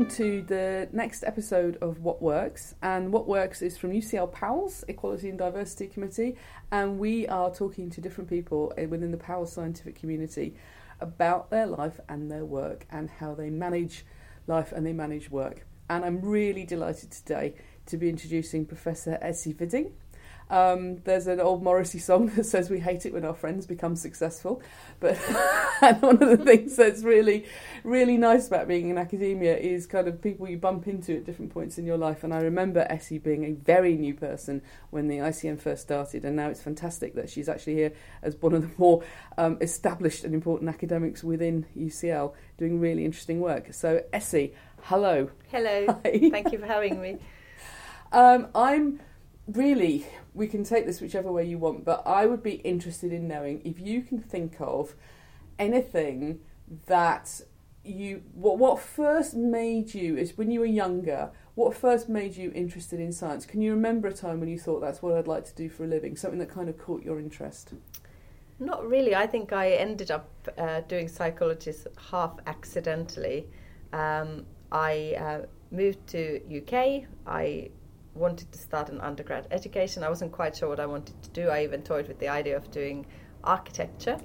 Welcome to the next episode of What Works. And What Works is from UCL PALS, Equality and Diversity Committee. And we are talking to different people eh, within the PALS scientific community about their life and their work and how they manage life and they manage work. And I'm really delighted today to be introducing Professor Essi Viding. Um, there's an old Morrissey song that says we hate it when our friends become successful. But and one of the things that's really, really nice about being in academia is kind of people you bump into at different points in your life. And I remember Essi being a very new person when the ICN first started, and now it's fantastic that she's actually here as one of the more um, established and important academics within UCL, doing really interesting work. So Essi, hello. Hello. Hi. Thank you for having me. Um, I'm really we can take this whichever way you want, but I would be interested in knowing if you can think of anything that you what what first made you is when you were younger what first made you interested in science? Can you remember a time when you thought that's what i'd like to do for a living? Something that kind of caught your interest? Not really. I think i ended up uh, doing psychology half accidentally. Um, i uh, moved to uk i wanted to start an undergrad education. I wasn't quite sure what I wanted to do. I even toyed with the idea of doing architecture.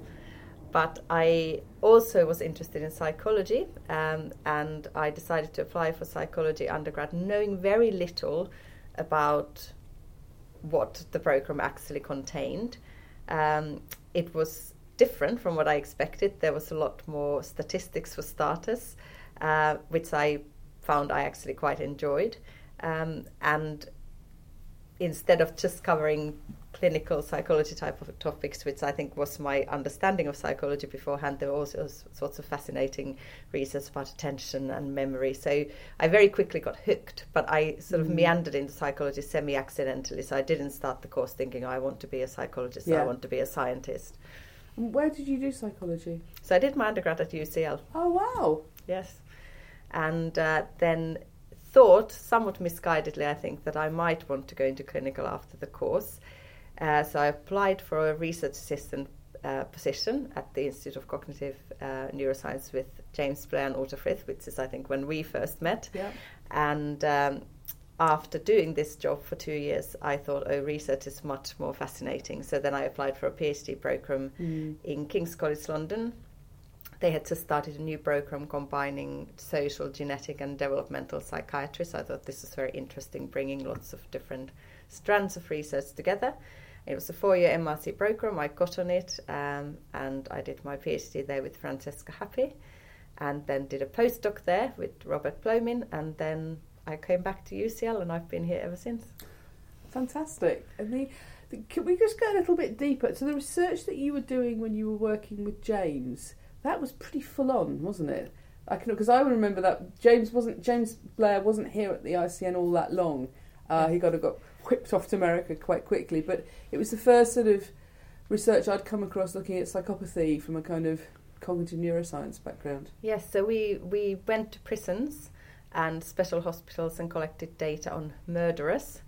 But I also was interested in psychology, um, and I decided to apply for psychology undergrad, knowing very little about what the program actually contained. Um, it was different from what I expected. There was a lot more statistics for starters, uh, which I found I actually quite enjoyed. Um, and instead of just covering clinical psychology type of topics, which I think was my understanding of psychology beforehand, there were also sorts of fascinating research about attention and memory. So I very quickly got hooked, but I sort of mm. meandered into psychology semi accidentally. So I didn't start the course thinking, oh, I want to be a psychologist, yeah. I want to be a scientist. Where did you do psychology? So I did my undergrad at UCL. Oh, wow. Yes. And uh, then thought, somewhat misguidedly, I think, that I might want to go into clinical after the course. Uh, so I applied for a research assistant uh, position at the Institute of Cognitive uh, Neuroscience with James Blair and Uta Frith, which is, I think, when we first met. Yeah. And um, after doing this job for two years, I thought, oh, research is much more fascinating. So then I applied for a PhD program mm. in King's College London they had just started a new program combining social, genetic, and developmental psychiatry. So I thought this was very interesting, bringing lots of different strands of research together. It was a four year MRC program. I got on it um, and I did my PhD there with Francesca Happé and then did a postdoc there with Robert Plomin. And then I came back to UCL and I've been here ever since. Fantastic. And the, the, can we just go a little bit deeper? So, the research that you were doing when you were working with James that was pretty full on, wasn't it? I can because I remember that James wasn't James Blair wasn't here at the ICN all that long. Uh, he got got whipped off to America quite quickly, but it was the first sort of research I'd come across looking at psychopathy from a kind of cognitive neuroscience background. Yes, so we we went to prisons and special hospitals and collected data on murderers.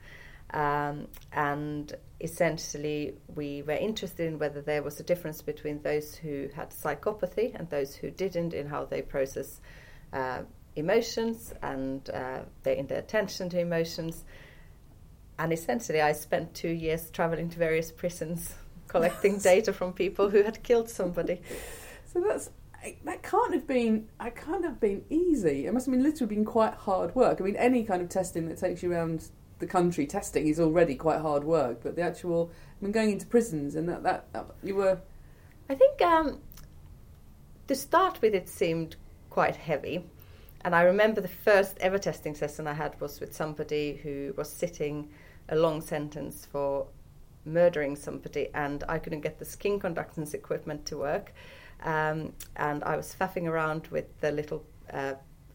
Um, and essentially, we were interested in whether there was a difference between those who had psychopathy and those who didn't in how they process uh, emotions and uh, their, in their attention to emotions. And essentially, I spent two years traveling to various prisons collecting data from people who had killed somebody. So that's that can't have been I can't have been easy. It must have been literally been quite hard work. I mean, any kind of testing that takes you around the country testing is already quite hard work, but the actual I mean going into prisons and that that, that you were. I think um, to start with, it seemed quite heavy, and I remember the first ever testing session I had was with somebody who was sitting a long sentence for murdering somebody, and I couldn't get the skin conductance equipment to work, um, and I was faffing around with the little. Uh,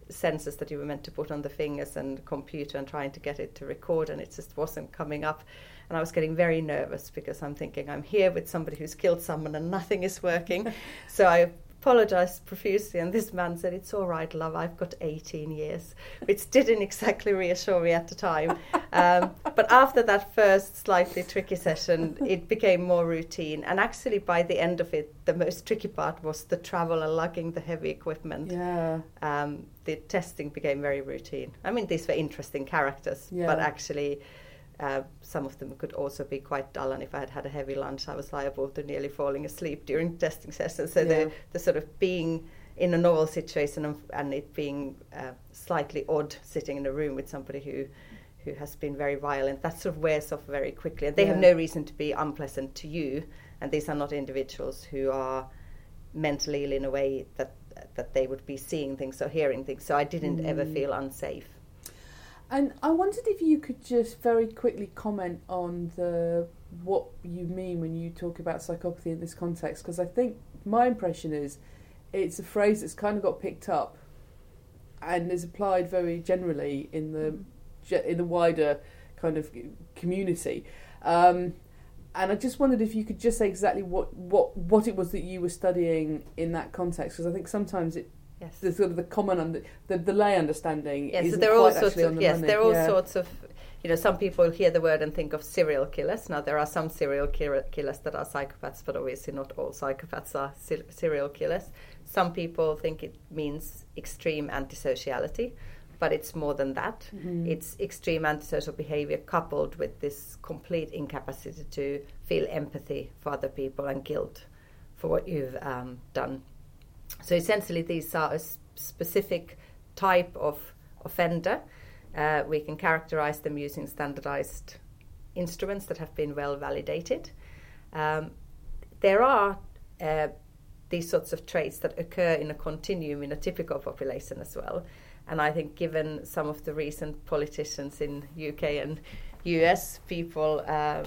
sensors that you were meant to put on the fingers and computer and trying to get it to record and it just wasn't coming up. And I was getting very nervous because I'm thinking I'm here with somebody who's killed someone and nothing is working. So I apologized profusely, and this man said, It's all right, love, I've got 18 years, which didn't exactly reassure me at the time. Um, but after that first slightly tricky session, it became more routine. And actually, by the end of it, the most tricky part was the travel and lugging the heavy equipment. Yeah. Um, the testing became very routine. I mean, these were interesting characters, Yeah. but actually, uh, some of them could also be quite dull. And if I had had a heavy lunch, I was liable to nearly falling asleep during testing sessions. So Yeah. the, the sort of being in a novel situation and, and it being uh, slightly odd sitting in a room with somebody who who has been very violent, that sort of wears off very quickly. And they have no reason to be unpleasant to you. And these are not individuals who are mentally ill in a way that that they would be seeing things or hearing things. So I didn't ever Mm. feel unsafe. And I wondered if you could just very quickly comment on the what you mean when you talk about psychopathy in this context, because I think my impression is it's a phrase that's kind of got picked up and is applied very generally in the ge- in the wider kind of community. Um, and I just wondered if you could just say exactly what, what, what it was that you were studying in that context, because I think sometimes it Yes. the sort of the common under, the, the lay understanding Yes, so there are all sorts of the yes, there are all Yeah. sorts of you know some people hear the word and think of serial killers. Now there are some serial killers that are psychopaths, but obviously not all psychopaths are ser- serial killers. Some people think it means extreme antisociality, but it's more than that. Mhm. It's extreme antisocial behavior coupled with this complete incapacity to feel empathy for other people and guilt for what you've um, done. So essentially, these are a specific type of offender. Uh, we can characterize them using standardized instruments that have been well validated. Um, there are uh, these sorts of traits that occur in a continuum in a typical population as well. And I think, given some of the recent politicians in UK and US, people uh,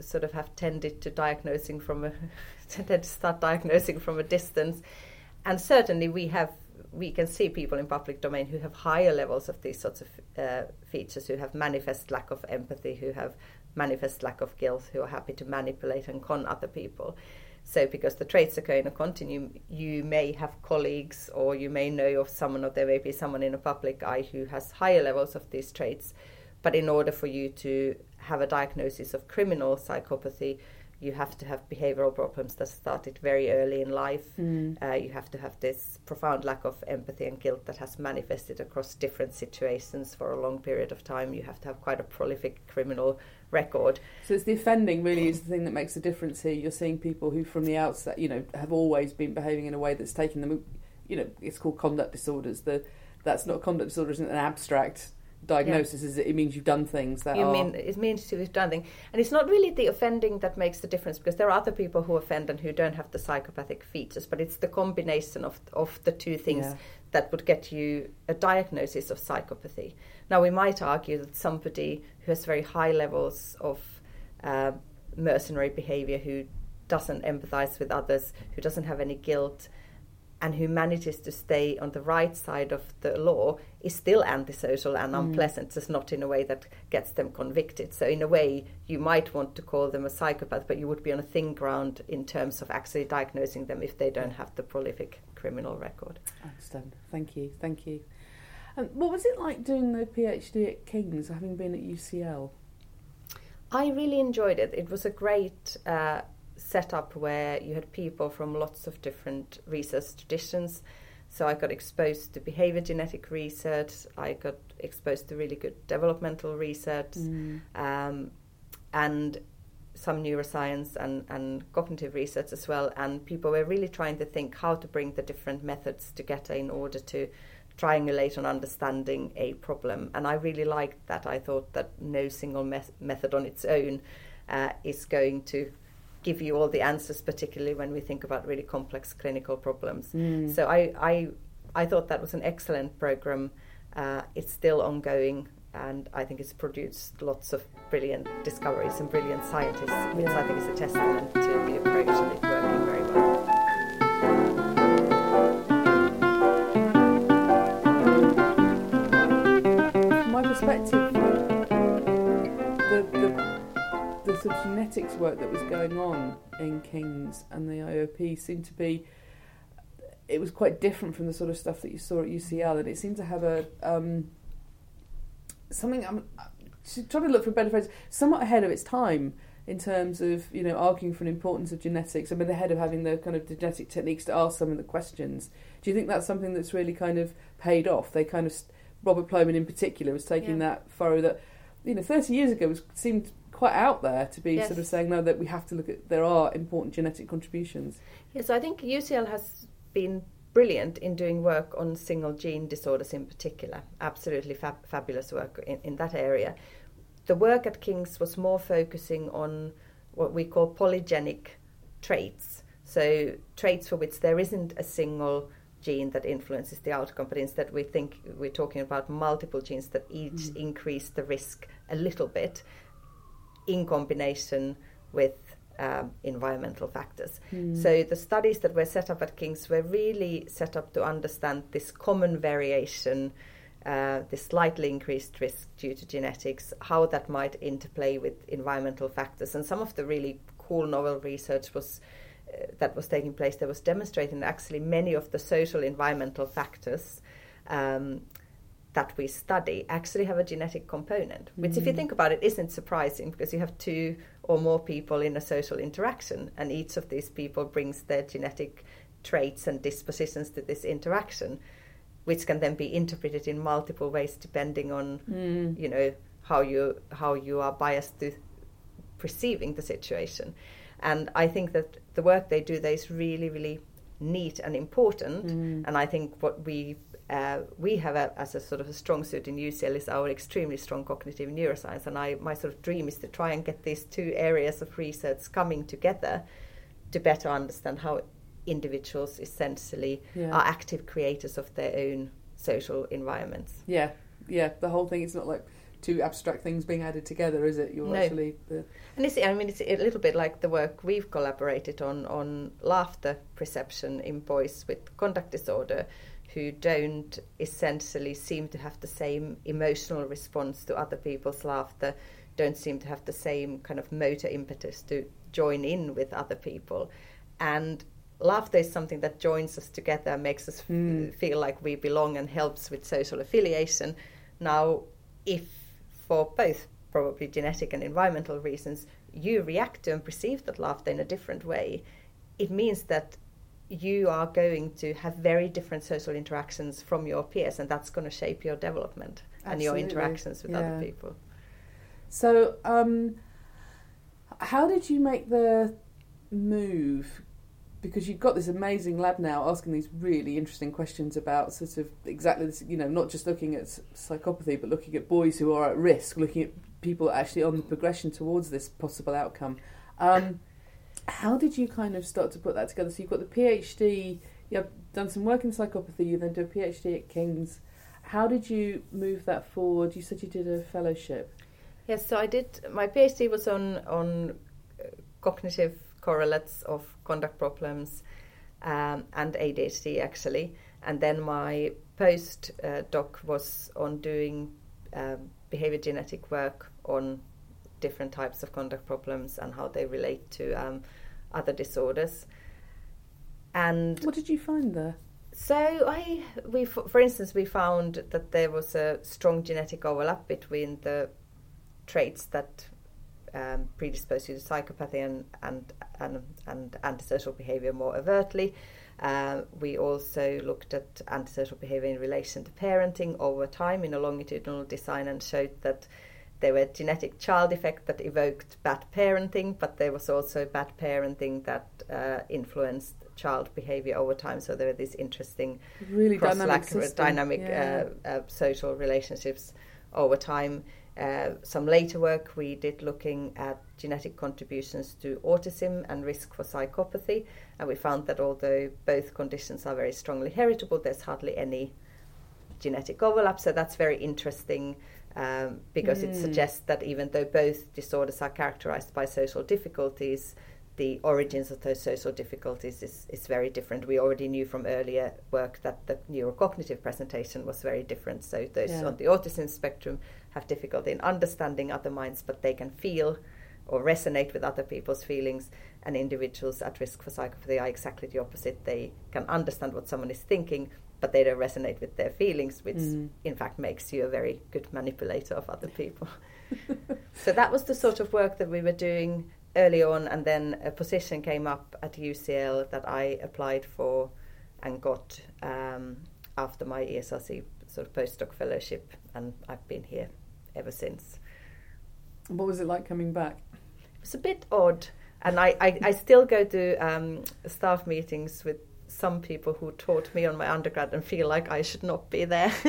sort of have tended to diagnosing from a tended to start diagnosing from a distance. And certainly, we have we can see people in public domain who have higher levels of these sorts of uh, features, who have manifest lack of empathy, who have manifest lack of guilt, who are happy to manipulate and con other people. So, because the traits occur in a continuum, you may have colleagues or you may know of someone, or there may be someone in a public eye who has higher levels of these traits. But in order for you to have a diagnosis of criminal psychopathy, you have to have behavioral problems that started very early in life. Mm. Uh, you have to have this profound lack of empathy and guilt that has manifested across different situations for a long period of time. You have to have quite a prolific criminal record. So it's the offending really is the thing that makes a difference here. You're seeing people who from the outset, you know, have always been behaving in a way that's taken them, you know, it's called conduct disorders. The that's not conduct disorder isn't an abstract diagnosis, is it? Means you've done things that you are mean it means to have done things, and it's not really the offending that makes the difference because there are other people who offend and who don't have the psychopathic features, but it's the combination of of the two things Yeah. that would get you a diagnosis of psychopathy. Now we might argue that somebody who has very high levels of uh, mercenary behavior, who doesn't empathize with others, who doesn't have any guilt, and who manages to stay on the right side of the law is still antisocial and Mm. unpleasant, just not in a way that gets them convicted. So, in a way, you might want to call them a psychopath, but you would be on a thin ground in terms of actually diagnosing them if they don't have the prolific criminal record. I understand. Thank you, thank you. And what was it like doing the PhD at King's, having been at UCL? I really enjoyed it. It was a great uh, setup where you had people from lots of different research traditions. So I got exposed to behavior genetic research. I got exposed to really good developmental research, Mm. um, and some neuroscience and, and cognitive research as well. And people were really trying to think how to bring the different methods together in order to triangulate on understanding a problem. And I really liked that. I thought that no single me- method on its own uh, is going to give you all the answers, particularly when we think about really complex clinical problems. Mm. So I, I, I thought that was an excellent program. Uh, it's still ongoing, and I think it's produced lots of brilliant discoveries and brilliant scientists, which Yeah. I think is a testament to the approach and it working of genetics work that was going on in King's and the IOP seemed to be it was quite different from the sort of stuff that you saw at UCL, and it seemed to have a um, something. I'm trying to look for better phrase, somewhat ahead of its time in terms of you know arguing for an importance of genetics. I mean, ahead of having the kind of genetic techniques to ask some of the questions. Do you think that's something that's really kind of paid off? They kind of Robert Plomin in particular was taking yeah. that furrow that you know 30 years ago was seemed quite out there to be yes. sort of saying no that we have to look at there are important genetic contributions. Yes, I think UCL has been brilliant in doing work on single gene disorders in particular. Absolutely fab- fabulous work in, in that area. The work at King's was more focusing on what we call polygenic traits. So, traits for which there isn't a single gene that influences the outcome, but instead we think we're talking about multiple genes that each mm. increase the risk a little bit in combination with um, environmental factors. Mm. So the studies that were set up at King's were really set up to understand this common variation, uh, this slightly increased risk due to genetics, how that might interplay with environmental factors. And some of the really cool novel research was uh, that was taking place There was demonstrating that actually many of the social environmental factors um, that we study actually have a genetic component, which, mm if you mm. think about it, isn't surprising because you have two or more people in a social interaction, and each of these people brings their genetic traits and dispositions to this interaction, which can then be interpreted in multiple ways depending on, mm. you know, how you how you are biased to perceiving the situation. And I think that the work they do there is really, really neat and important. Mm. And I think what we uh, we have a, as a sort of a strong suit in UCL is our extremely strong cognitive neuroscience. And I, my sort of dream is to try and get these two areas of research coming together to better understand how individuals essentially yeah. are active creators of their own social environments. Yeah, yeah. The whole thing is not like two abstract things being added together, is it? You're no. actually the... and it's, I mean, it's a little bit like the work we've collaborated on on laughter perception in boys with conduct disorder, who don't essentially seem to have the same emotional response to other people's laughter, don't seem to have the same kind of motor impetus to join in with other people, and laughter is something that joins us together, makes us mm. feel like we belong, and helps with social affiliation. Now, if for both probably genetic and environmental reasons, you react to and perceive that laughter in a different way, it means that you are going to have very different social interactions from your peers, and that's going to shape your development Absolutely. and your interactions with yeah. other people. So, um, how did you make the move because you've got this amazing lab now asking these really interesting questions about sort of exactly this, you know, not just looking at psychopathy, but looking at boys who are at risk, looking at people actually on the progression towards this possible outcome. Um, how did you kind of start to put that together? So you've got the PhD, you've done some work in psychopathy, you then do a PhD at King's. How did you move that forward? You said you did a fellowship. Yes, so I did. My PhD was on on uh, cognitive correlates of conduct problems um, and ADHD actually. And then my post uh, doc was on doing um, behavior genetic work on different types of conduct problems and how they relate to um, other disorders. And what did you find there? So I, we, for instance, we found that there was a strong genetic overlap between the traits that um, predispose you to psychopathy and, and, and, and antisocial behavior more overtly. Uh, we also looked at antisocial behavior in relation to parenting over time in a longitudinal design and showed that there were genetic child effects that evoked bad parenting, but there was also bad parenting that uh, influenced child behavior over time. So there were these interesting, really dynamic, dynamic yeah. uh, uh, social relationships over time. Uh, some later work we did looking at genetic contributions to autism and risk for psychopathy, and we found that although both conditions are very strongly heritable, there's hardly any genetic overlap. So that's very interesting um, because mm. it suggests that even though both disorders are characterized by social difficulties, the origins of those social difficulties is, is very different. We already knew from earlier work that the neurocognitive presentation was very different. So those yeah. on the autism spectrum have difficulty in understanding other minds, but they can feel or resonate with other people's feelings, and individuals at risk for psychopathy are exactly the opposite. They can understand what someone is thinking, but they don't resonate with their feelings, which mm. in fact makes you a very good manipulator of other people. so that was the sort of work that we were doing early on, and then a position came up at UCL that I applied for and got um, after my ESRC sort of postdoc fellowship, and I've been here ever since. What was it like coming back? It was a bit odd, and I, I, I still go to um, staff meetings with some people who taught me on my undergrad and feel like I should not be there.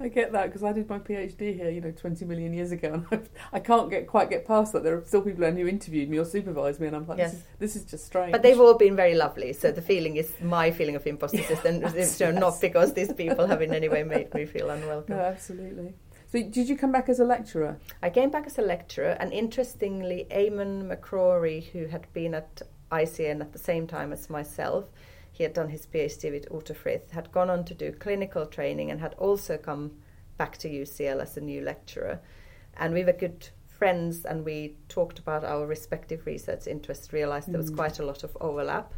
I get that because I did my PhD here, you know, 20 million years ago, and I've, I can not get quite get past that. There are still people who interviewed me or supervised me, and I'm like, yes. this, is, this is just strange. But they've all been very lovely. So the feeling is my feeling of imposter yes, and it's yes. not because these people have in any way made me feel unwelcome. No, absolutely. So did you come back as a lecturer? I came back as a lecturer, and interestingly, Eamon McCrory, who had been at ICN at the same time as myself, he had done his PhD with Uta Frith, had gone on to do clinical training and had also come back to UCL as a new lecturer. And we were good friends and we talked about our respective research interests, realized mm. there was mm. quite a lot of overlap.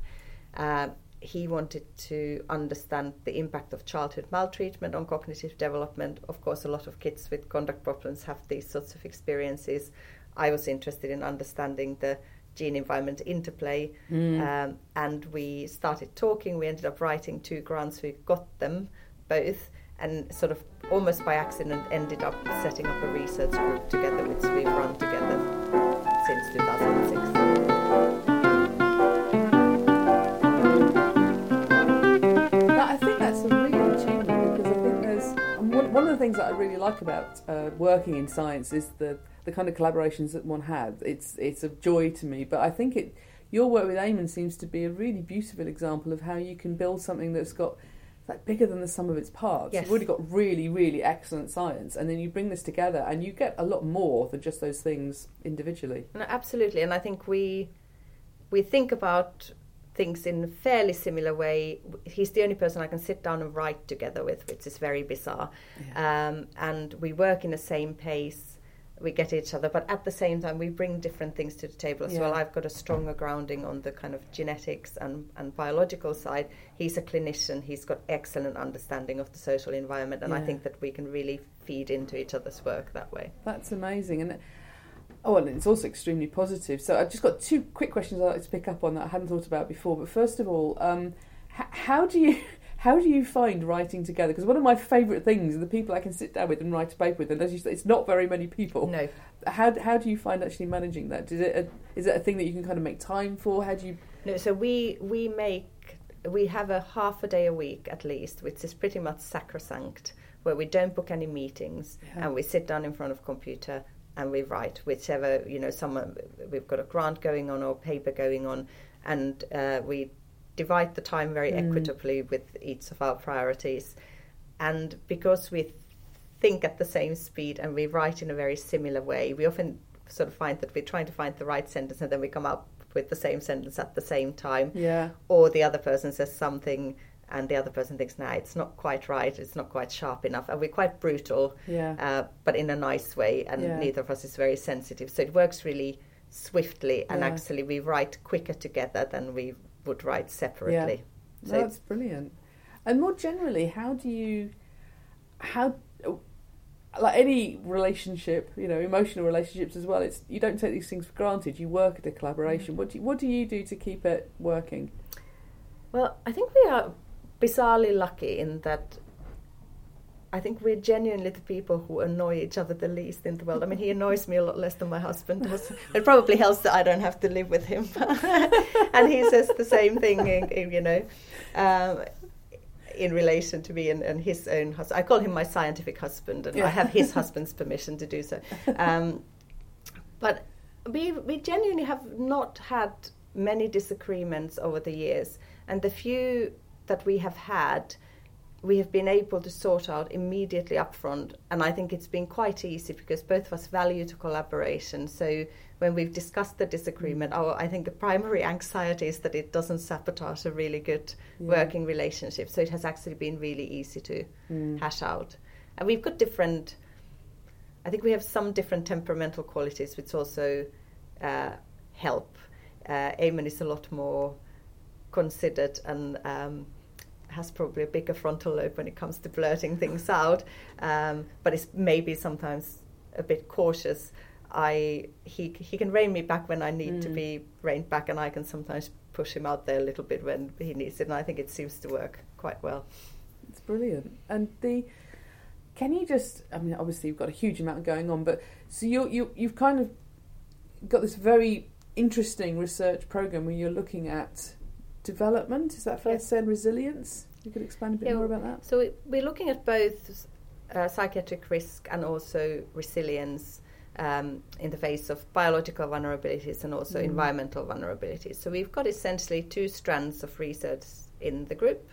Uh, he wanted to understand the impact of childhood maltreatment on cognitive development. Of course, a lot of kids with conduct problems have these sorts of experiences. I was interested in understanding the gene environment interplay. Mm. Um, and we started talking. We ended up writing two grants. We got them both, and sort of almost by accident ended up setting up a research group together, which we've run together since 2006. The things that I really like about uh, working in science is the the kind of collaborations that one has. It's it's a joy to me. But I think it your work with Eamon seems to be a really beautiful example of how you can build something that's got like bigger than the sum of its parts. Yes. You've already got really, really excellent science, and then you bring this together, and you get a lot more than just those things individually. No, absolutely, and I think we we think about things in a fairly similar way. He's the only person I can sit down and write together with, which is very bizarre. Yeah. Um, and we work in the same pace we get each other, but at the same time, we bring different things to the table as yeah. well. I've got a stronger grounding on the kind of genetics and, and biological side. He's a clinician, he's got excellent understanding of the social environment, and yeah. I think that we can really feed into each other's work that way. That's amazing. And Oh, and it's also extremely positive. So I've just got two quick questions I'd like to pick up on that I hadn't thought about before. But first of all, um, h- how do you how do you find writing together? Because one of my favourite things are the people I can sit down with and write a paper with, and as you say, it's not very many people. No. How how do you find actually managing that? Is it a, is it a thing that you can kind of make time for? How do you? No. So we we make we have a half a day a week at least, which is pretty much sacrosanct, where we don't book any meetings yeah. and we sit down in front of computer and we write whichever you know someone we've got a grant going on or paper going on and uh, we divide the time very mm. equitably with each of our priorities. And because we think at the same speed and we write in a very similar way, we often sort of find that we're trying to find the right sentence and then we come up with the same sentence at the same time. Yeah. Or the other person says something and the other person thinks, nah, it's not quite right, it's not quite sharp enough. And we're quite brutal, yeah. uh, but in a nice way, and yeah. neither of us is very sensitive. So it works really swiftly, and yeah. actually we write quicker together than we would write separately. So that's brilliant. And more generally, how do you, how, like any relationship, you know, emotional relationships as well. It's you don't take these things for granted. You work at a collaboration. Mm-hmm. What do you, what do you do to keep it working? Well, I think we are bizarrely lucky in that I think we're genuinely the people who annoy each other the least in the world. I mean, he annoys me a lot less than my husband does. It probably helps that I don't have to live with him. and he says the same thing, in, in, you know, um, in relation to me and, and, his own husband. I call him my scientific husband, and yeah. I have his husband's permission to do so. Um, but we, we genuinely have not had many disagreements over the years. And the few that we have had, we have been able to sort out immediately upfront, and I think it's been quite easy because both of us value to collaboration. So when we've discussed the disagreement, our I think the primary anxiety is that it doesn't sabotage a really good yeah. working relationship. So it has actually been really easy to mm. hash out, and we've got different I think we have some different temperamental qualities which also uh, help. Uh, Eamon is a lot more considered and um, has probably a bigger frontal lobe when it comes to blurting things out, um, but it's maybe sometimes a bit cautious. I he he can rein me back when I need mm. to be reined back, and I can sometimes push him out there a little bit when he needs it. And I think it seems to work quite well. It's brilliant. And the can you just? I mean, obviously you've got a huge amount going on, but so you you you've kind of got this very interesting research program where you're looking at development. Is that fair yes. to say? And resilience. You could explain a bit yeah, more about that. So we're looking at both uh, psychiatric risk and also resilience um, in the face of biological vulnerabilities and also mm. environmental vulnerabilities. So we've got essentially two strands of research in the group.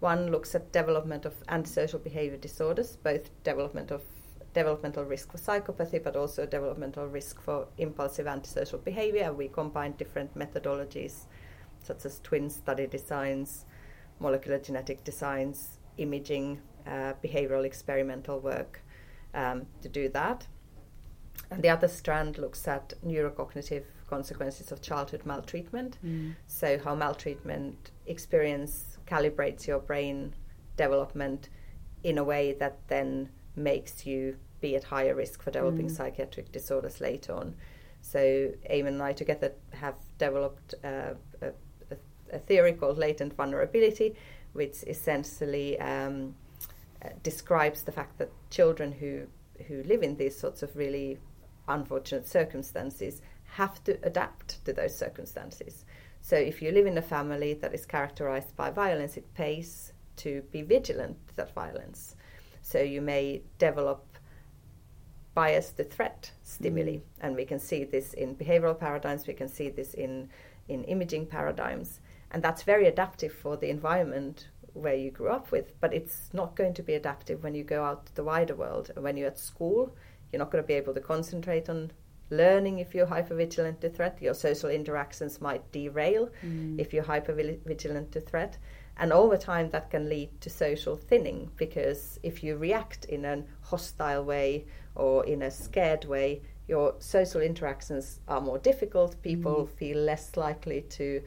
One looks at development of antisocial behavior disorders, both development of developmental risk for psychopathy, but also developmental risk for impulsive antisocial behavior. We combine different methodologies such as twin study designs, molecular genetic designs, imaging, uh, behavioral experimental work um, to do that. And the other strand looks at neurocognitive consequences of childhood maltreatment. Mm. So, how maltreatment experience calibrates your brain development in a way that then makes you be at higher risk for developing mm. psychiatric disorders later on. So, Eamon and I together have developed uh, a, theory called latent vulnerability, which essentially um, uh, describes the fact that children who who live in these sorts of really unfortunate circumstances have to adapt to those circumstances. So if you live in a family that is characterized by violence, it pays to be vigilant to that violence. So you may develop bias to threat stimuli, mm. and we can see this in behavioral paradigms, we can see this in, in imaging paradigms, and that's very adaptive for the environment where you grew up with, but it's not going to be adaptive when you go out to the wider world. When you're at school, you're not going to be able to concentrate on learning if you're hypervigilant to threat. Your social interactions might derail mm. if you're hypervigilant to threat. And over time, that can lead to social thinning because if you react in a hostile way or in a scared way, your social interactions are more difficult. People mm. feel less likely to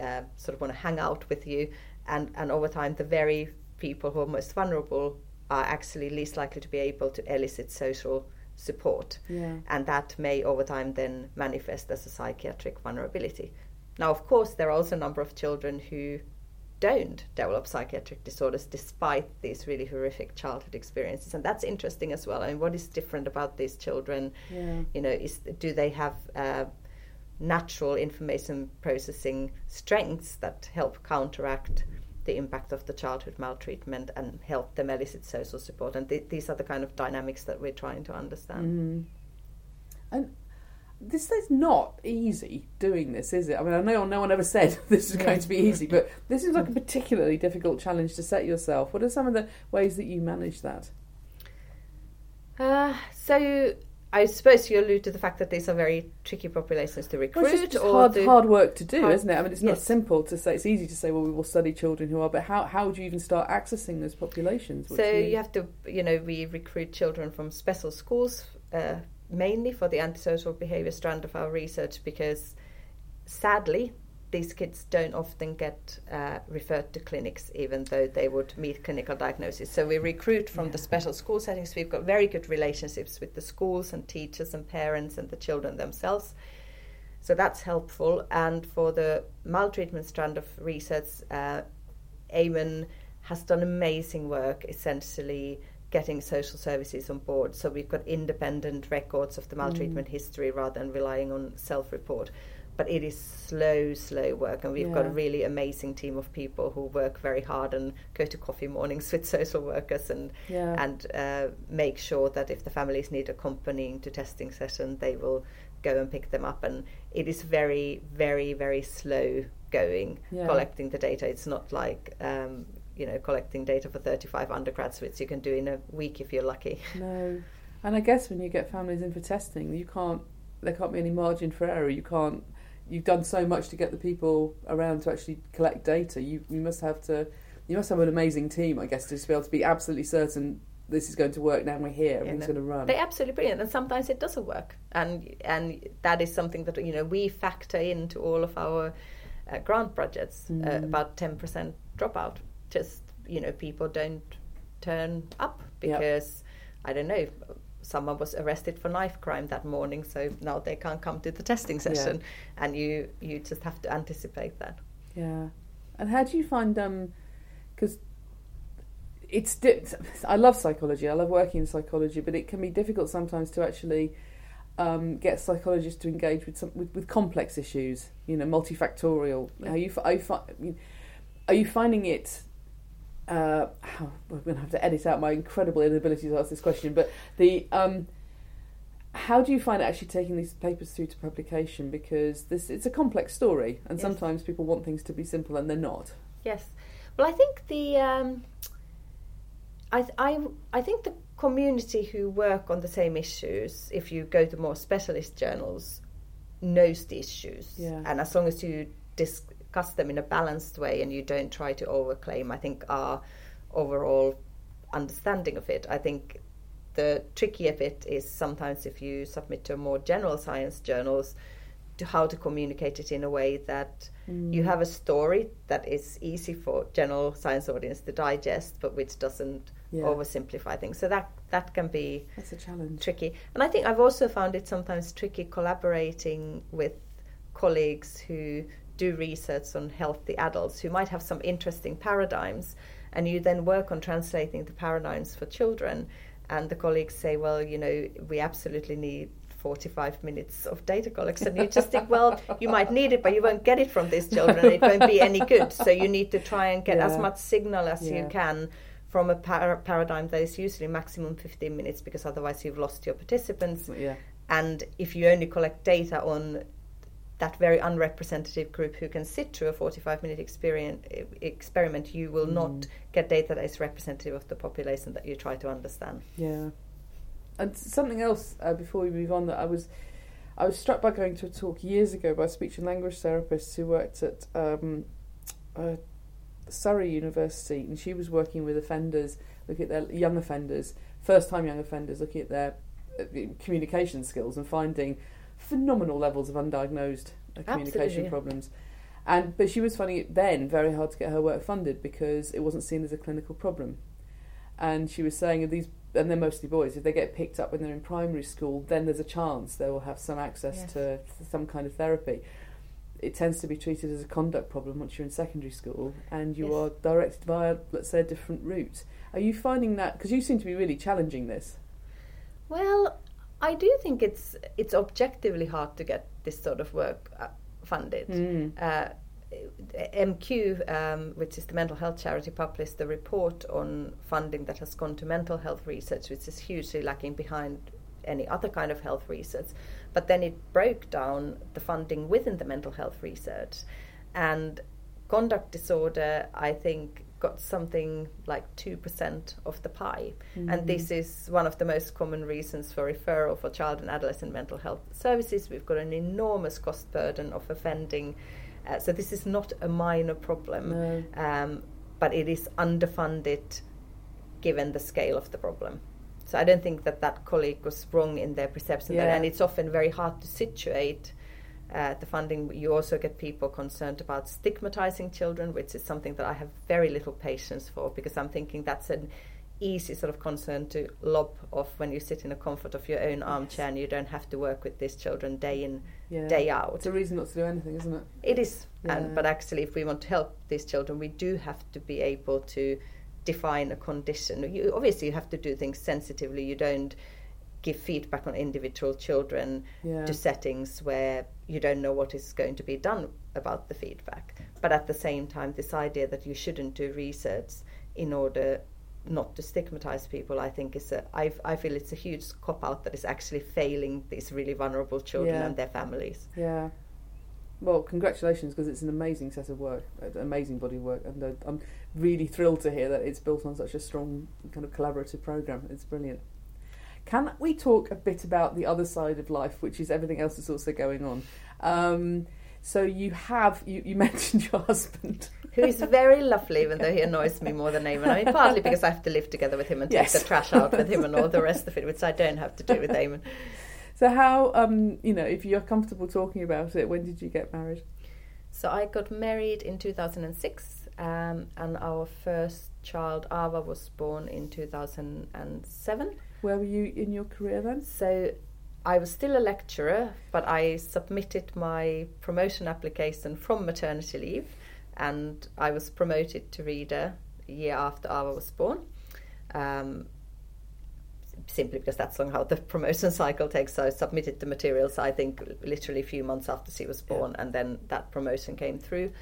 uh, sort of want to hang out with you. And, and over time, the very people who are most vulnerable are actually least likely to be able to elicit social support. Yeah. And that may over time then manifest as a psychiatric vulnerability. Now, of course, there are also a number of children who don't develop psychiatric disorders despite these really horrific childhood experiences and that's interesting as well i mean what is different about these children yeah. you know is do they have uh, natural information processing strengths that help counteract the impact of the childhood maltreatment and help them elicit social support. And th- these are the kind of dynamics that we're trying to understand. Mm. And this is not easy doing this, is it? I mean, I know no one ever said this is going to be easy, but this is like a particularly difficult challenge to set yourself. What are some of the ways that you manage that? Uh, so I suppose you allude to the fact that these are very tricky populations to recruit. Well, it's just hard, hard work to do, hard, isn't it? I mean, it's not yes. simple to say. It's easy to say, well, we will study children who are, but how how do you even start accessing those populations? So you... you have to, you know, we recruit children from special schools uh, mainly for the antisocial behaviour strand of our research because, sadly, these kids don't often get uh, referred to clinics, even though they would meet clinical diagnosis. So we recruit from yeah. the special school settings. We've got very good relationships with the schools and teachers and parents and the children themselves. So that's helpful. And for the maltreatment strand of research, uh, Eamon has done amazing work, essentially getting social services on board. So we've got independent records of the maltreatment mm. history rather than relying on self-report but it is slow, slow work, and we've yeah. got a really amazing team of people who work very hard and go to coffee mornings with social workers and yeah. and uh, make sure that if the families need accompanying to testing session, they will go and pick them up. And it is very, very, very slow going yeah. collecting the data. It's not like um, you know collecting data for 35 undergrads, which you can do in a week if you're lucky. No, and I guess when you get families in for testing, you can't. There can't be any margin for error. You can't you've done so much to get the people around to actually collect data. You you must have to you must have an amazing team, I guess, to just be able to be absolutely certain this is going to work. Now we're here. Everything's no. going to run. They're absolutely brilliant, and sometimes it doesn't work, and and that is something that you know we factor into all of our uh, grant budgets. Uh, Mm. about ten percent dropout. Just you know, people don't turn up Yep. because I don't know. Someone was arrested for knife crime that morning, so now they can't come to the testing session, and you you just have to anticipate that. Yeah. And how do you find um because it's di- I love psychology. I love working in psychology, but it can be difficult sometimes to actually um, get psychologists to engage with some with, with complex issues. You know, multifactorial. Yeah. Are you are you, fi- I mean, are you finding it? Uh, oh, we're going to have to edit out my incredible inability to ask this question, but the um, how do you find actually taking these papers through to publication? Because this it's a complex story, and Yes. sometimes people want things to be simple, and they're not. Yes. Well, I think the um, I, I I think the community who work on the same issues, if you go to more specialist journals, knows the issues, Yeah. and as long as you discuss them in a balanced way and you don't try to overclaim, I think our overall understanding of it. I think the trickier bit is sometimes if you submit to more general science journals, to how to communicate it in a way that Mm. you have a story that is easy for general science audience to digest, but which doesn't Yeah. oversimplify things. So that that can be That's a challenge. tricky. And I think I've also found it sometimes tricky collaborating with colleagues who do research on healthy adults who might have some interesting paradigms, and you then work on translating the paradigms for children. And the colleagues say, well, you know, we absolutely need 45 minutes of data collection. You just think, well, you might need it, but you won't get it from these children. It won't be any good. So you need to try and get as much signal as Yeah. you can from a par- paradigm that is usually maximum 15 minutes because otherwise you've lost your participants. Yeah. And if you only collect data on that very unrepresentative group who can sit through a 45 minute experience, experiment, you will Mm. not get data that is representative of the population that you try to understand. Yeah. And something else uh, before we move on that I was I was struck by going to a talk years ago by a speech and language therapists who worked at um, uh, Surrey University, and she was working with offenders, looking at their young offenders, first time young offenders, looking at their uh, communication skills and finding phenomenal levels of undiagnosed uh, communication Absolutely, problems. And but she was finding it then very hard to get her work funded because it wasn't seen as a clinical problem. And she was saying of these, and they're mostly boys. If they get picked up when they're in primary school, then there's a chance they will have some access Yes. to some kind of therapy. It tends to be treated as a conduct problem once you're in secondary school, and you Yes. are directed via, let's say, a different route. Are you finding that? Because you seem to be really challenging this. Well, I do think it's it's objectively hard to get this sort of work uh, funded. Mm. Uh, MQ, um, which is the mental health charity, published a report on funding that has gone to mental health research, which is hugely lacking behind any other kind of health research. But then it broke down the funding within the mental health research. And conduct disorder, I think, got something like 2% of the pie. Mm-hmm. And this is one of the most common reasons for referral for child and adolescent mental health services. We've got an enormous cost burden of offending. Uh, so this is not a minor problem, No. um, but it is underfunded given the scale of the problem. So I don't think that that colleague was wrong in their perception. Yeah. And it's often very hard to situate uh, the funding. You also get people concerned about stigmatizing children, which is something that I have very little patience for because I'm thinking that's an easy sort of concern to lob off when you sit in the comfort of your own armchair and you don't have to work with these children day in, Yeah. day out. It's a reason not to do anything, isn't it? It is, Yeah. and but actually, if we want to help these children, we do have to be able to define a condition. You, obviously, you have to do things sensitively. You don't give feedback on individual children Yeah. to settings where you don't know what is going to be done about the feedback. But at the same time, this idea that you shouldn't do research in order not to stigmatize people, I think is a. I, I feel it's a huge cop out that is actually failing these really vulnerable children Yeah. and their families. Yeah. Well, congratulations because it's an amazing set of work, an amazing body of work, and uh, I'm really thrilled to hear that it's built on such a strong kind of collaborative program. It's brilliant. Can we talk a bit about the other side of life, which is everything else that's also going on? Um, so you have you, you mentioned your husband. Who is very lovely, even though he annoys me more than Eamon. I mean, partly because I have to live together with him and Yes. take the trash out with him and all the rest of it, which I don't have to do with Eamon. So how um you know if you're comfortable talking about it, when did you get married? So I got married in 2006, um, and our first child, Ava, was born in 2007. Where were you in your career then? So I was still a lecturer, but I submitted my promotion application from maternity leave, and I was promoted to reader a year after Ava was born. Um, simply because that's how the promotion cycle takes. So I submitted the materials, I think, literally a few months after she was born, and then that promotion came through.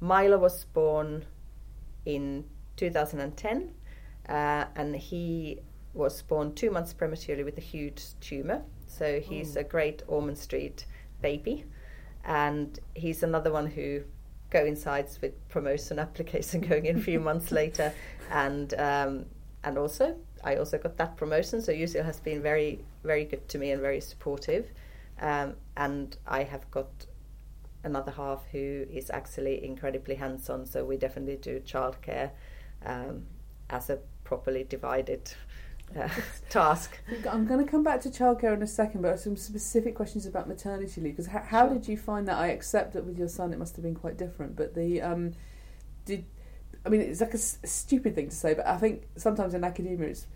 Milo was born in 2010, uh, and he was born two months prematurely with a huge tumour. So he's a great Ormond Street baby, and he's another one who coincides with promotion application going in a few months later, and um, and also I also got that promotion. So UCL has been very very good to me and very supportive, um, and I have got another half who is actually incredibly hands-on. So we definitely do childcare um, as a properly divided uh, task. I'm going to come back to childcare in a second, but I have some specific questions about maternity leave. Because how, how Sure. did you find that? I accept that with your son, it must have been quite different. But the um, did I mean it's like a, s- stupid thing to say, but I think sometimes in academia it's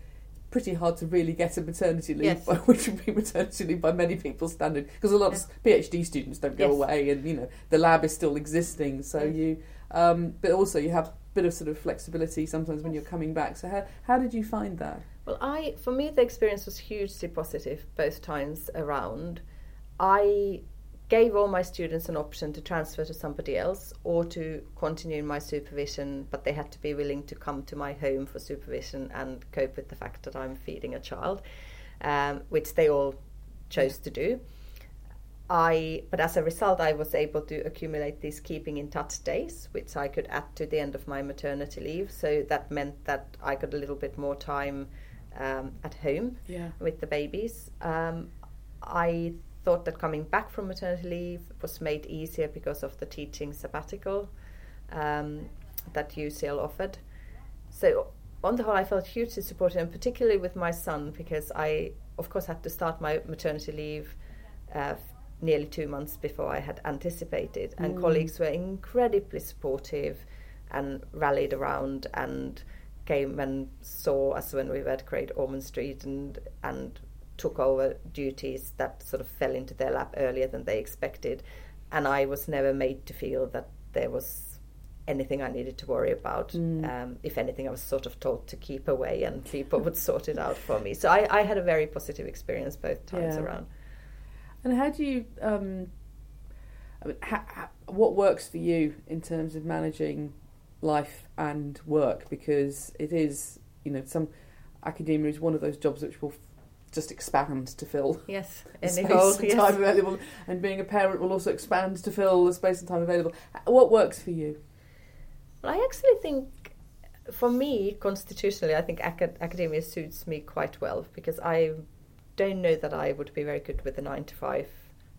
pretty hard to really get a maternity leave, Yes. by, which would be maternity leave by many people's standard. Because a lot of PhD students don't go Yes. away, and you know the lab is still existing. So you, um, but also you have a bit of sort of flexibility sometimes when you're coming back. So how how did you find that? Well, I for me the experience was hugely positive both times around. I gave all my students an option to transfer to somebody else or to continue in my supervision, but they had to be willing to come to my home for supervision and cope with the fact that I'm feeding a child, um, which they all chose to do. I, but as a result, I was able to accumulate these keeping in touch days, which I could add to the end of my maternity leave. So that meant that I got a little bit more time um, at home Yeah. with the babies. Um, I thought that coming back from maternity leave was made easier because of the teaching sabbatical um, that UCL offered. So, on the whole, I felt hugely supported, and particularly with my son, because I, of course, had to start my maternity leave uh, nearly two months before I had anticipated, and Mm. colleagues were incredibly supportive and rallied around and came and saw us when we were at Great Ormond Street and and took over duties that sort of fell into their lap earlier than they expected, and I was never made to feel that there was anything I needed to worry about. Mm. Um, if anything, I was sort of told to keep away, and people would sort it out for me. So I, I had a very positive experience both times Yeah. around. And how do you, um, I mean, ha, ha, what works for you in terms of managing life and work? Because it is, you know, some academia is one of those jobs which will f- just expand to fill Yes, the space and Yes. time available, and being a parent will also expand to fill the space and time available. Uh, what works for you? Well, I actually think, for me, constitutionally, I think acad- academia suits me quite well because I don't know that I would be very good with a nine to five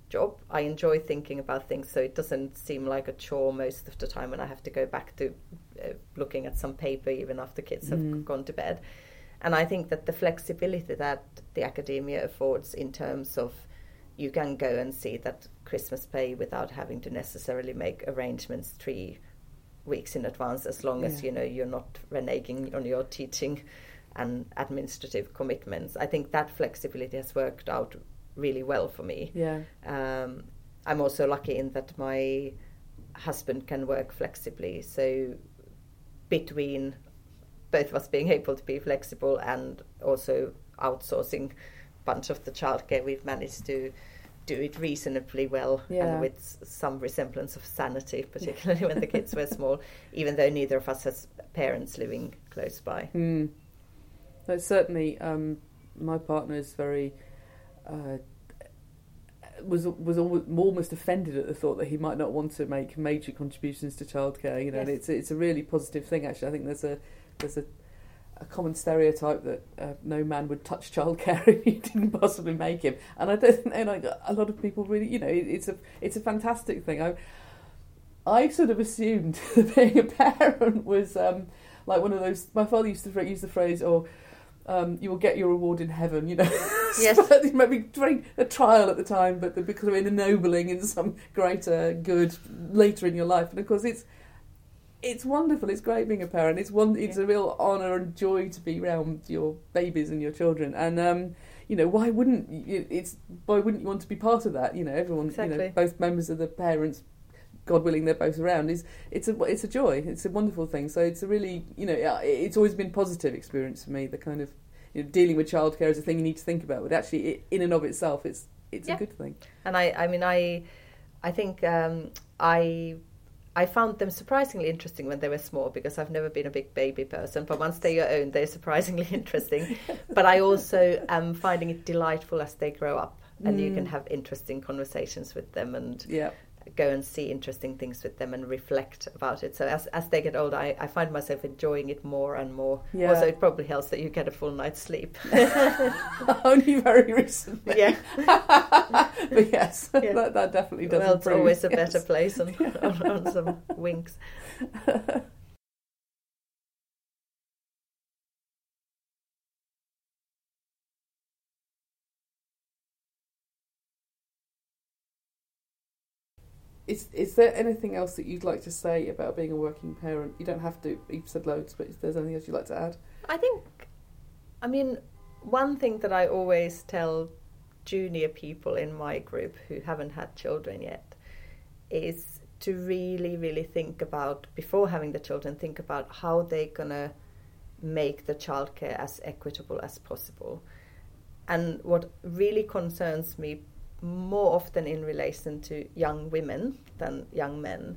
job. I enjoy thinking about things, so it doesn't seem like a chore most of the time when I have to go back to uh, looking at some paper even after kids have Mm. gone to bed. And I think that the flexibility that the academia affords in terms of you can go and see that Christmas pay without having to necessarily make arrangements three weeks in advance as long as you know you're not reneging on your teaching and administrative commitments. I think that flexibility has worked out really well for me. Yeah, Um, I'm also lucky in that my husband can work flexibly. So between both of us being able to be flexible and also outsourcing a bunch of the childcare, we've managed to do it reasonably well Yeah. and with some resemblance of sanity, particularly when the kids were small, even though neither of us has parents living close by. Mm. But certainly, um, my partner is very uh, was was almost, almost offended at the thought that he might not want to make major contributions to childcare. You know, and it's it's a really positive thing. Actually, I think there's a there's a a common stereotype that uh, no man would touch childcare if you didn't possibly make him. And I don't know, like a lot of people really, you know, it, it's a it's a fantastic thing. I I sort of assumed that being a parent was um, like one of those. My father used to use the phrase, "Or oh, um, you will get your reward in heaven." You know, yes, it might be very a trial at the time, but because of ennobling in some greater good later in your life. And of course, it's it's wonderful. It's great being a parent. It's one. It's yeah. a real honour and joy to be around your babies and your children. And um, you know, why wouldn't you, it's why wouldn't you want to be part of that? You know, everyone. Exactly. You know, both members of the parents. God willing, they're both around. Is it's a it's a joy. It's a wonderful thing. So it's a really you know it's always been positive experience for me. The kind of you know, dealing with childcare is a thing you need to think about, but actually, it, in and of itself, it's it's yeah. a good thing. And I I mean I I think um, I I found them surprisingly interesting when they were small because I've never been a big baby person. But once they're your own, they're surprisingly interesting. but I also am finding it delightful as they grow up, and mm. you can mm. have interesting conversations with them and yeah go and see interesting things with them and reflect about it. So as as they get older, I, I find myself enjoying it more and more. Yeah. Also, it probably helps that you get a full night's sleep. Only very recently. Yeah. but yes, yeah. that, that definitely does. Well, it's improve. always a yes. better place on, on, on some winks. Is is there anything else that you'd like to say about being a working parent? You don't have to. You've said loads, but if there's anything else you'd like to add? I think, I mean, one thing that I always tell junior people in my group who haven't had children yet is to really, really think about before having the children. Think about how they're gonna make the childcare as equitable as possible. And what really concerns me more often in relation to young women than young men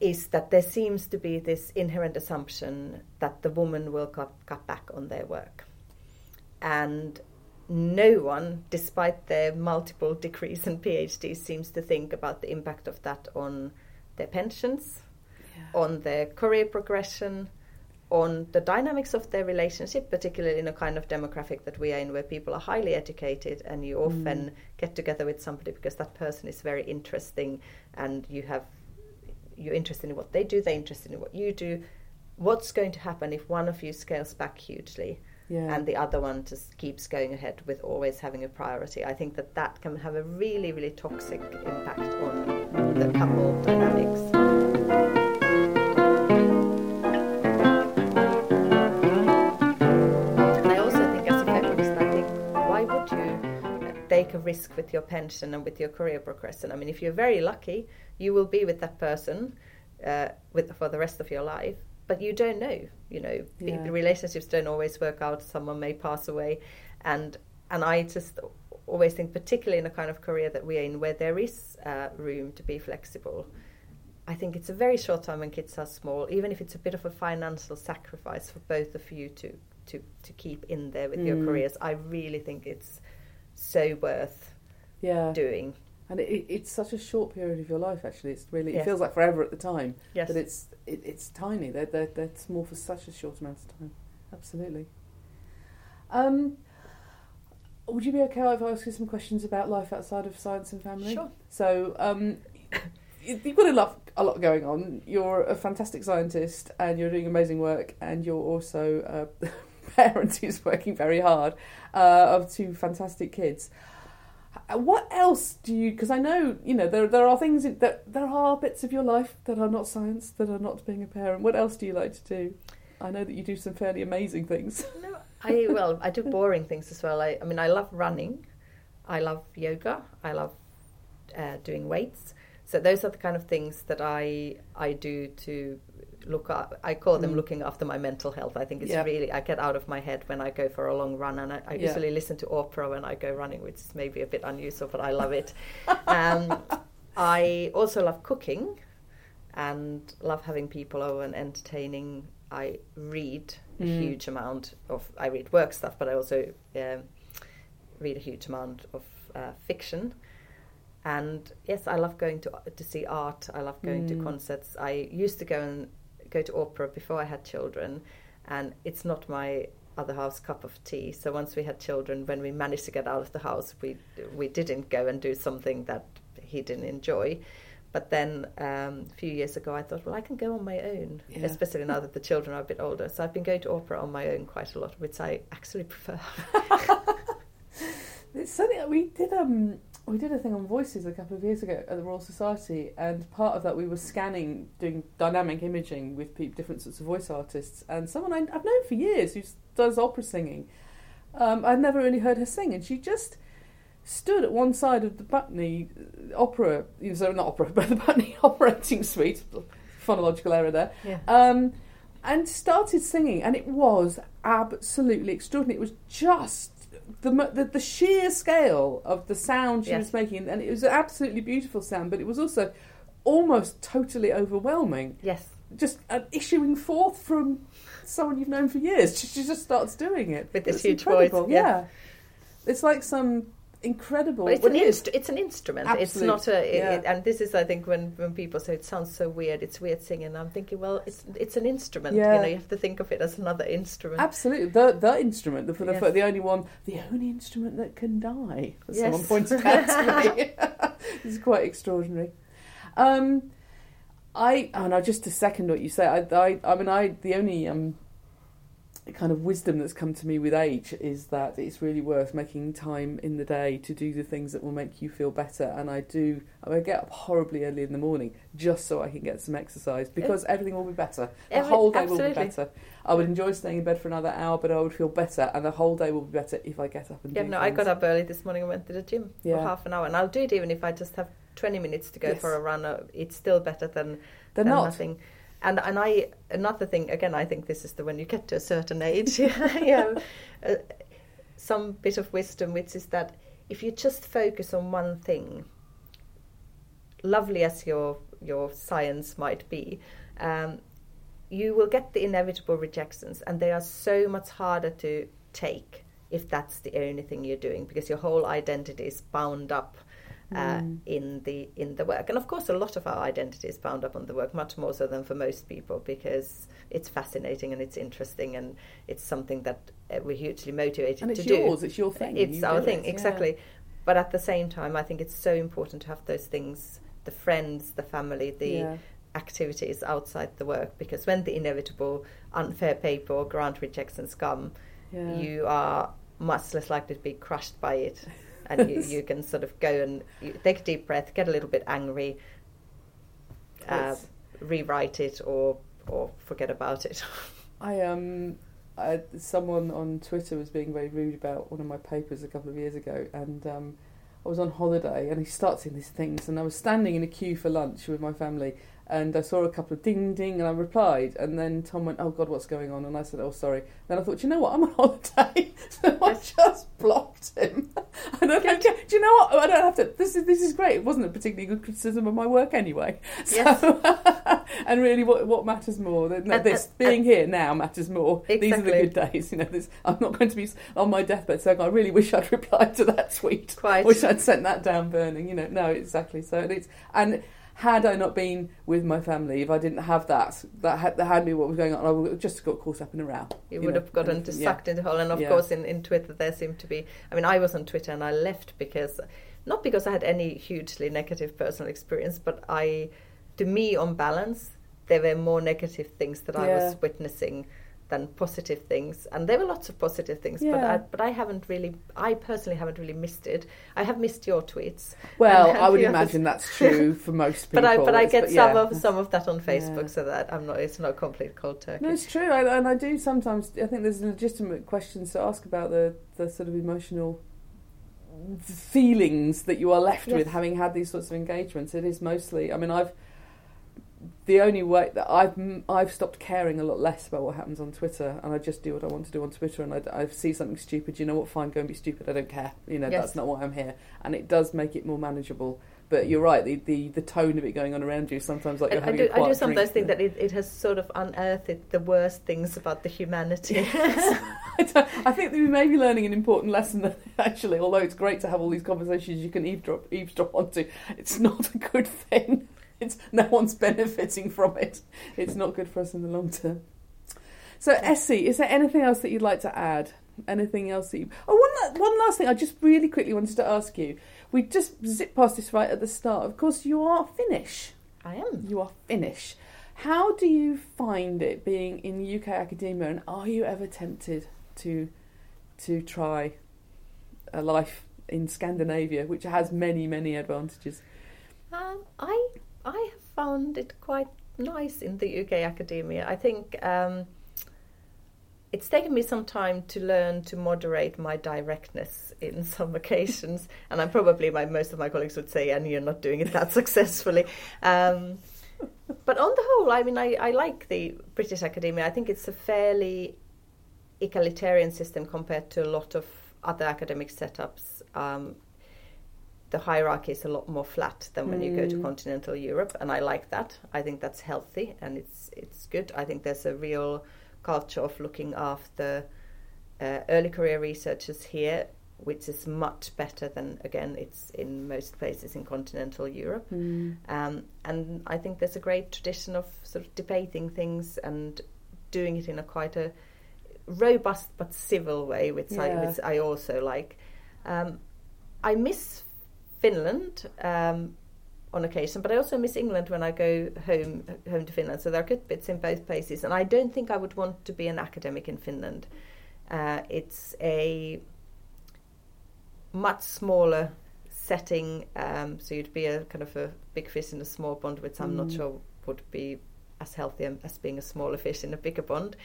is that there seems to be this inherent assumption that the woman will cut, cut back on their work. And no one, despite their multiple degrees and PhDs, seems to think about the impact of that on their pensions, yeah. on their career progression, on the dynamics of their relationship, particularly in a kind of demographic that we are in, where people are highly educated, and you often mm. get together with somebody because that person is very interesting, and you have you're interested in what they do, they're interested in what you do. What's going to happen if one of you scales back hugely? Yeah. and the other one just keeps going ahead with always having a priority. I think that that can have a really, really toxic impact on the couple risk with your pension and with your career progression. I mean, if you're very lucky, you will be with that person uh, with for the rest of your life. But you don't know. You know, yeah. relationships don't always work out. Someone may pass away, and and I just always think, particularly in a kind of career that we are in, where there is uh, room to be flexible. I think it's a very short time when kids are small, even if it's a bit of a financial sacrifice for both of you to to, to keep in there with mm. your careers. I really think it's so worth yeah. doing. And it, it's such a short period of your life. Actually, it's really yes. it feels like forever at the time. Yes. but it's it, it's tiny. They're, they're they're small for such a short amount of time. Absolutely. Um, would you be okay if I ask you some questions about life outside of science and family? Sure. So, um, you've got a lot, a lot going on. You're a fantastic scientist, and you're doing amazing work, and you're also a parent who's working very hard uh, of two fantastic kids. Uh, what else do you? Because I know you know there there are things that there are bits of your life that are not science that are not being a parent. What else do you like to do? I know that you do some fairly amazing things. No, I well I do boring things as well. I, I mean I love running, I love yoga, I love uh, doing weights. So those are the kind of things that I I do to look up. I call them mm. looking after my mental health. I think it's really I get out of my head when I go for a long run, and I, I yeah. usually listen to opera when I go running, which is maybe a bit unusual, but I love it. um, I also love cooking, and love having people over and entertaining. I read a mm. huge amount of I read work stuff, but I also um, read a huge amount of uh, fiction. And yes, I love going to to see art. I love going mm. to concerts. I used to go and go to opera before I had children, and it's not my other half's cup of tea. So once we had children, when we managed to get out of the house, we we didn't go and do something that he didn't enjoy. But then um, a few years ago, I thought, well, I can go on my own, Yeah. especially now that the children are a bit older. So I've been going to opera on my own quite a lot, which I actually prefer. It's something that we did. Um, we did a thing on voices a couple of years ago at the Royal Society, and part of that we were scanning, doing dynamic imaging with pe- different sorts of voice artists. And someone I, I've known for years who does opera singing, um, I'd never really heard her sing, and she just stood at one side of the Putney uh, opera, so not opera, but the Putney operating suite. Phonological error there. Yeah. Um, and started singing, and it was absolutely extraordinary. It was just the the, the sheer scale of the sound she Yes. was making, and it was an absolutely beautiful sound, but it was also almost totally overwhelming. Yes. Just uh, issuing forth from someone you've known for years. She, she just starts doing it With this It's huge incredible, voice, yeah. Yeah, it's like some incredible. But it's an it inst- it's an instrument. It's not a. It, yeah. it- and this is, I think, when, when people say it sounds so weird, it's weird singing. I'm thinking, well, it's it's an instrument. Yeah. You know, you have to think of it as another instrument. Absolutely, the the instrument, the, for the, Yes. the only one, the only instrument that can die. Yes. someone pointed out to me, it's quite extraordinary. Um, I and I just to second what you say, I, I, I mean, I the only um, kind of wisdom that's come to me with age is that it's really worth making time in the day to do the things that will make you feel better. And I do, I, mean, I get up horribly early in the morning just so I can get some exercise because everything will be better. The Every- whole day will be better. I would enjoy staying in bed for another hour, but I would feel better, and the whole day will be better if I get up and do. yeah, no, I got up early this morning and went to the gym Yeah. for half an hour, and I'll do it even if I just have 20 minutes to go Yes. for a run. uh, It's still better than, They're than not. nothing. And and I another thing again, I think this is the when you get to a certain age, yeah, uh, some bit of wisdom, which is that if you just focus on one thing, lovely as your your science might be, um, you will get the inevitable rejections, and they are so much harder to take if that's the only thing you're doing because your whole identity is bound up uh, Mm. in the in the work. And of course, a lot of our identity is bound up on the work, much more so than for most people, because it's fascinating and it's interesting and it's something that uh, we're hugely motivated and to do. yours. It's your thing. It's You our thing, it, yeah. exactly. But at the same time, I think it's so important to have those things the friends, the family, the Yeah. activities outside the work, because when the inevitable unfair paper or grant rejections come, Yeah. you are much less likely to be crushed by it. And you, you can sort of go and you take a deep breath, get a little bit angry, uh, rewrite it, or or forget about it. I um, I, someone on Twitter was being very rude about one of my papers a couple of years ago, and um, I was on holiday, and he starts in these things, and I was standing in a queue for lunch with my family, and I saw a couple of ding ding, and I replied, and then Tom went, "Oh God, what's going on?" And I said, "Oh, sorry." Then I thought, you know what, I'm on holiday, so I just blocked him. And I don't, do you know what? I don't have to. This is this is great. It wasn't a particularly good criticism of my work anyway. So, and really, what what matters more? than And- this and- being here now matters more. Exactly. These are the good days. You know, this, I'm not going to be on my deathbed saying, "I really wish I'd replied to that tweet. Quite. Wish I'd sent that down burning." You know, no, exactly. So it's and had I not been with my family, if I didn't have that, that had, that had me what was going on, I would have just got caught up in a row. You, would know, have gotten and- to yeah. sucked into the hole. And of Yeah. course, in, in Twitter, there seemed to be. I mean, I was on Twitter and I left because, not because I had any hugely negative personal experience, but I, to me, on balance, there were more negative things that I was witnessing than positive things. And there were lots of positive things, but I, but I haven't really, I personally haven't really missed it. I have missed your tweets. Well, And I would others. imagine that's true for most people. But I, but I get some yeah. of some of that on Facebook, Yeah. so that I'm not. It's not complete cold turkey. No, it's true, I, and I do sometimes. I think there's legitimate questions to ask about the the sort of emotional feelings that you are left with having had these sorts of engagements. It is mostly. I mean, I've the only way that I've I've stopped caring a lot less about what happens on Twitter, and I just do what I want to do on Twitter. And I, I see something stupid, you know what? Fine, go and be stupid. I don't care. You know, Yes. that's not why I'm here, and it does make it more manageable. But you're right. The, the, the tone of it going on around you sometimes like you're I, I do, a quiet I do sometimes drink, think that it, it has sort of unearthed the worst things about the humanity. I, I think that we may be learning an important lesson that actually, although it's great to have all these conversations you can eavesdrop, eavesdrop onto, it's not a good thing. It's no one's benefiting from it. It's not good for us in the long term. So, Essi, is there anything else that you'd like to add? Anything else that you? Oh, one last thing. I just really quickly wanted to ask you. We just zip past this right at the start. Of course, you are Finnish. I am. You are Finnish. How do you find it being in UK academia, and are you ever tempted to to try a life in Scandinavia, which has many many advantages? Um, I I have found it quite nice in the UK academia. I think um, it's taken me some time to learn to moderate my directness in some occasions, and I'm probably my most of my colleagues would say, and you're not doing it that successfully. Um, but on the whole, I mean, I, I like the British academia. I think it's a fairly egalitarian system compared to a lot of other academic setups. Um, the hierarchy is a lot more flat than when you go to Mm. continental Europe, and I like that. I think that's healthy and it's it's good. I think there's a real culture of looking after uh, early career researchers here, which is much better than again it's in most places in continental Europe. Mm. Um, and I think there's a great tradition of sort of debating things and doing it in a quite a robust but civil way, which, I, which I also like. Um, I miss Finland um, on occasion, but I also miss England when I go home home to Finland. So there are good bits in both places, and I don't think I would want to be an academic in Finland. Uh, it's a much smaller setting, um, so you'd be a kind of a big fish in a small pond, which I'm not Mm. sure would be as healthy as being a smaller fish in a bigger pond.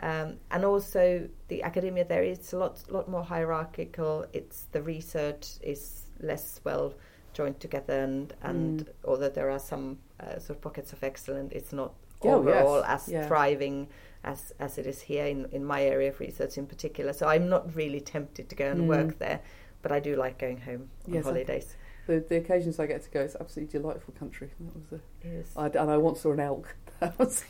Um, and also the academia there is a lot lot more hierarchical. It's the research is less well joined together, and and Mm. although there are some uh, sort of pockets of excellence, it's not Oh, overall yes. as Yeah. thriving as as it is here in in my area of research in particular. So I'm not really tempted to go and Mm. work there, but I do like going home on Yes, I- holidays. The, the occasions I get to go, it's absolutely delightful country. That was the, Yes. I, and I once saw an elk. Was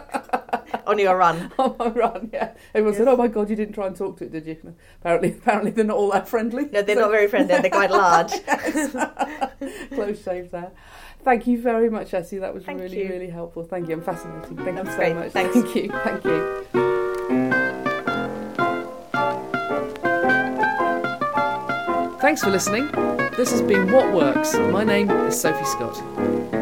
on your run. on my run. Yeah, everyone said, "Oh my god, you didn't try and talk to it, did you?" No. Apparently, apparently they're not all that friendly. No, they're not very friendly. They're quite large. Close shave there. Thank you very much, Essi. That was Thank really, you. really helpful. Thank you. I'm fascinating. Thank That's you so great. much. Thanks. Thank you. Thank you. Thanks for listening. This has been What Works. My name is Sophie Scott.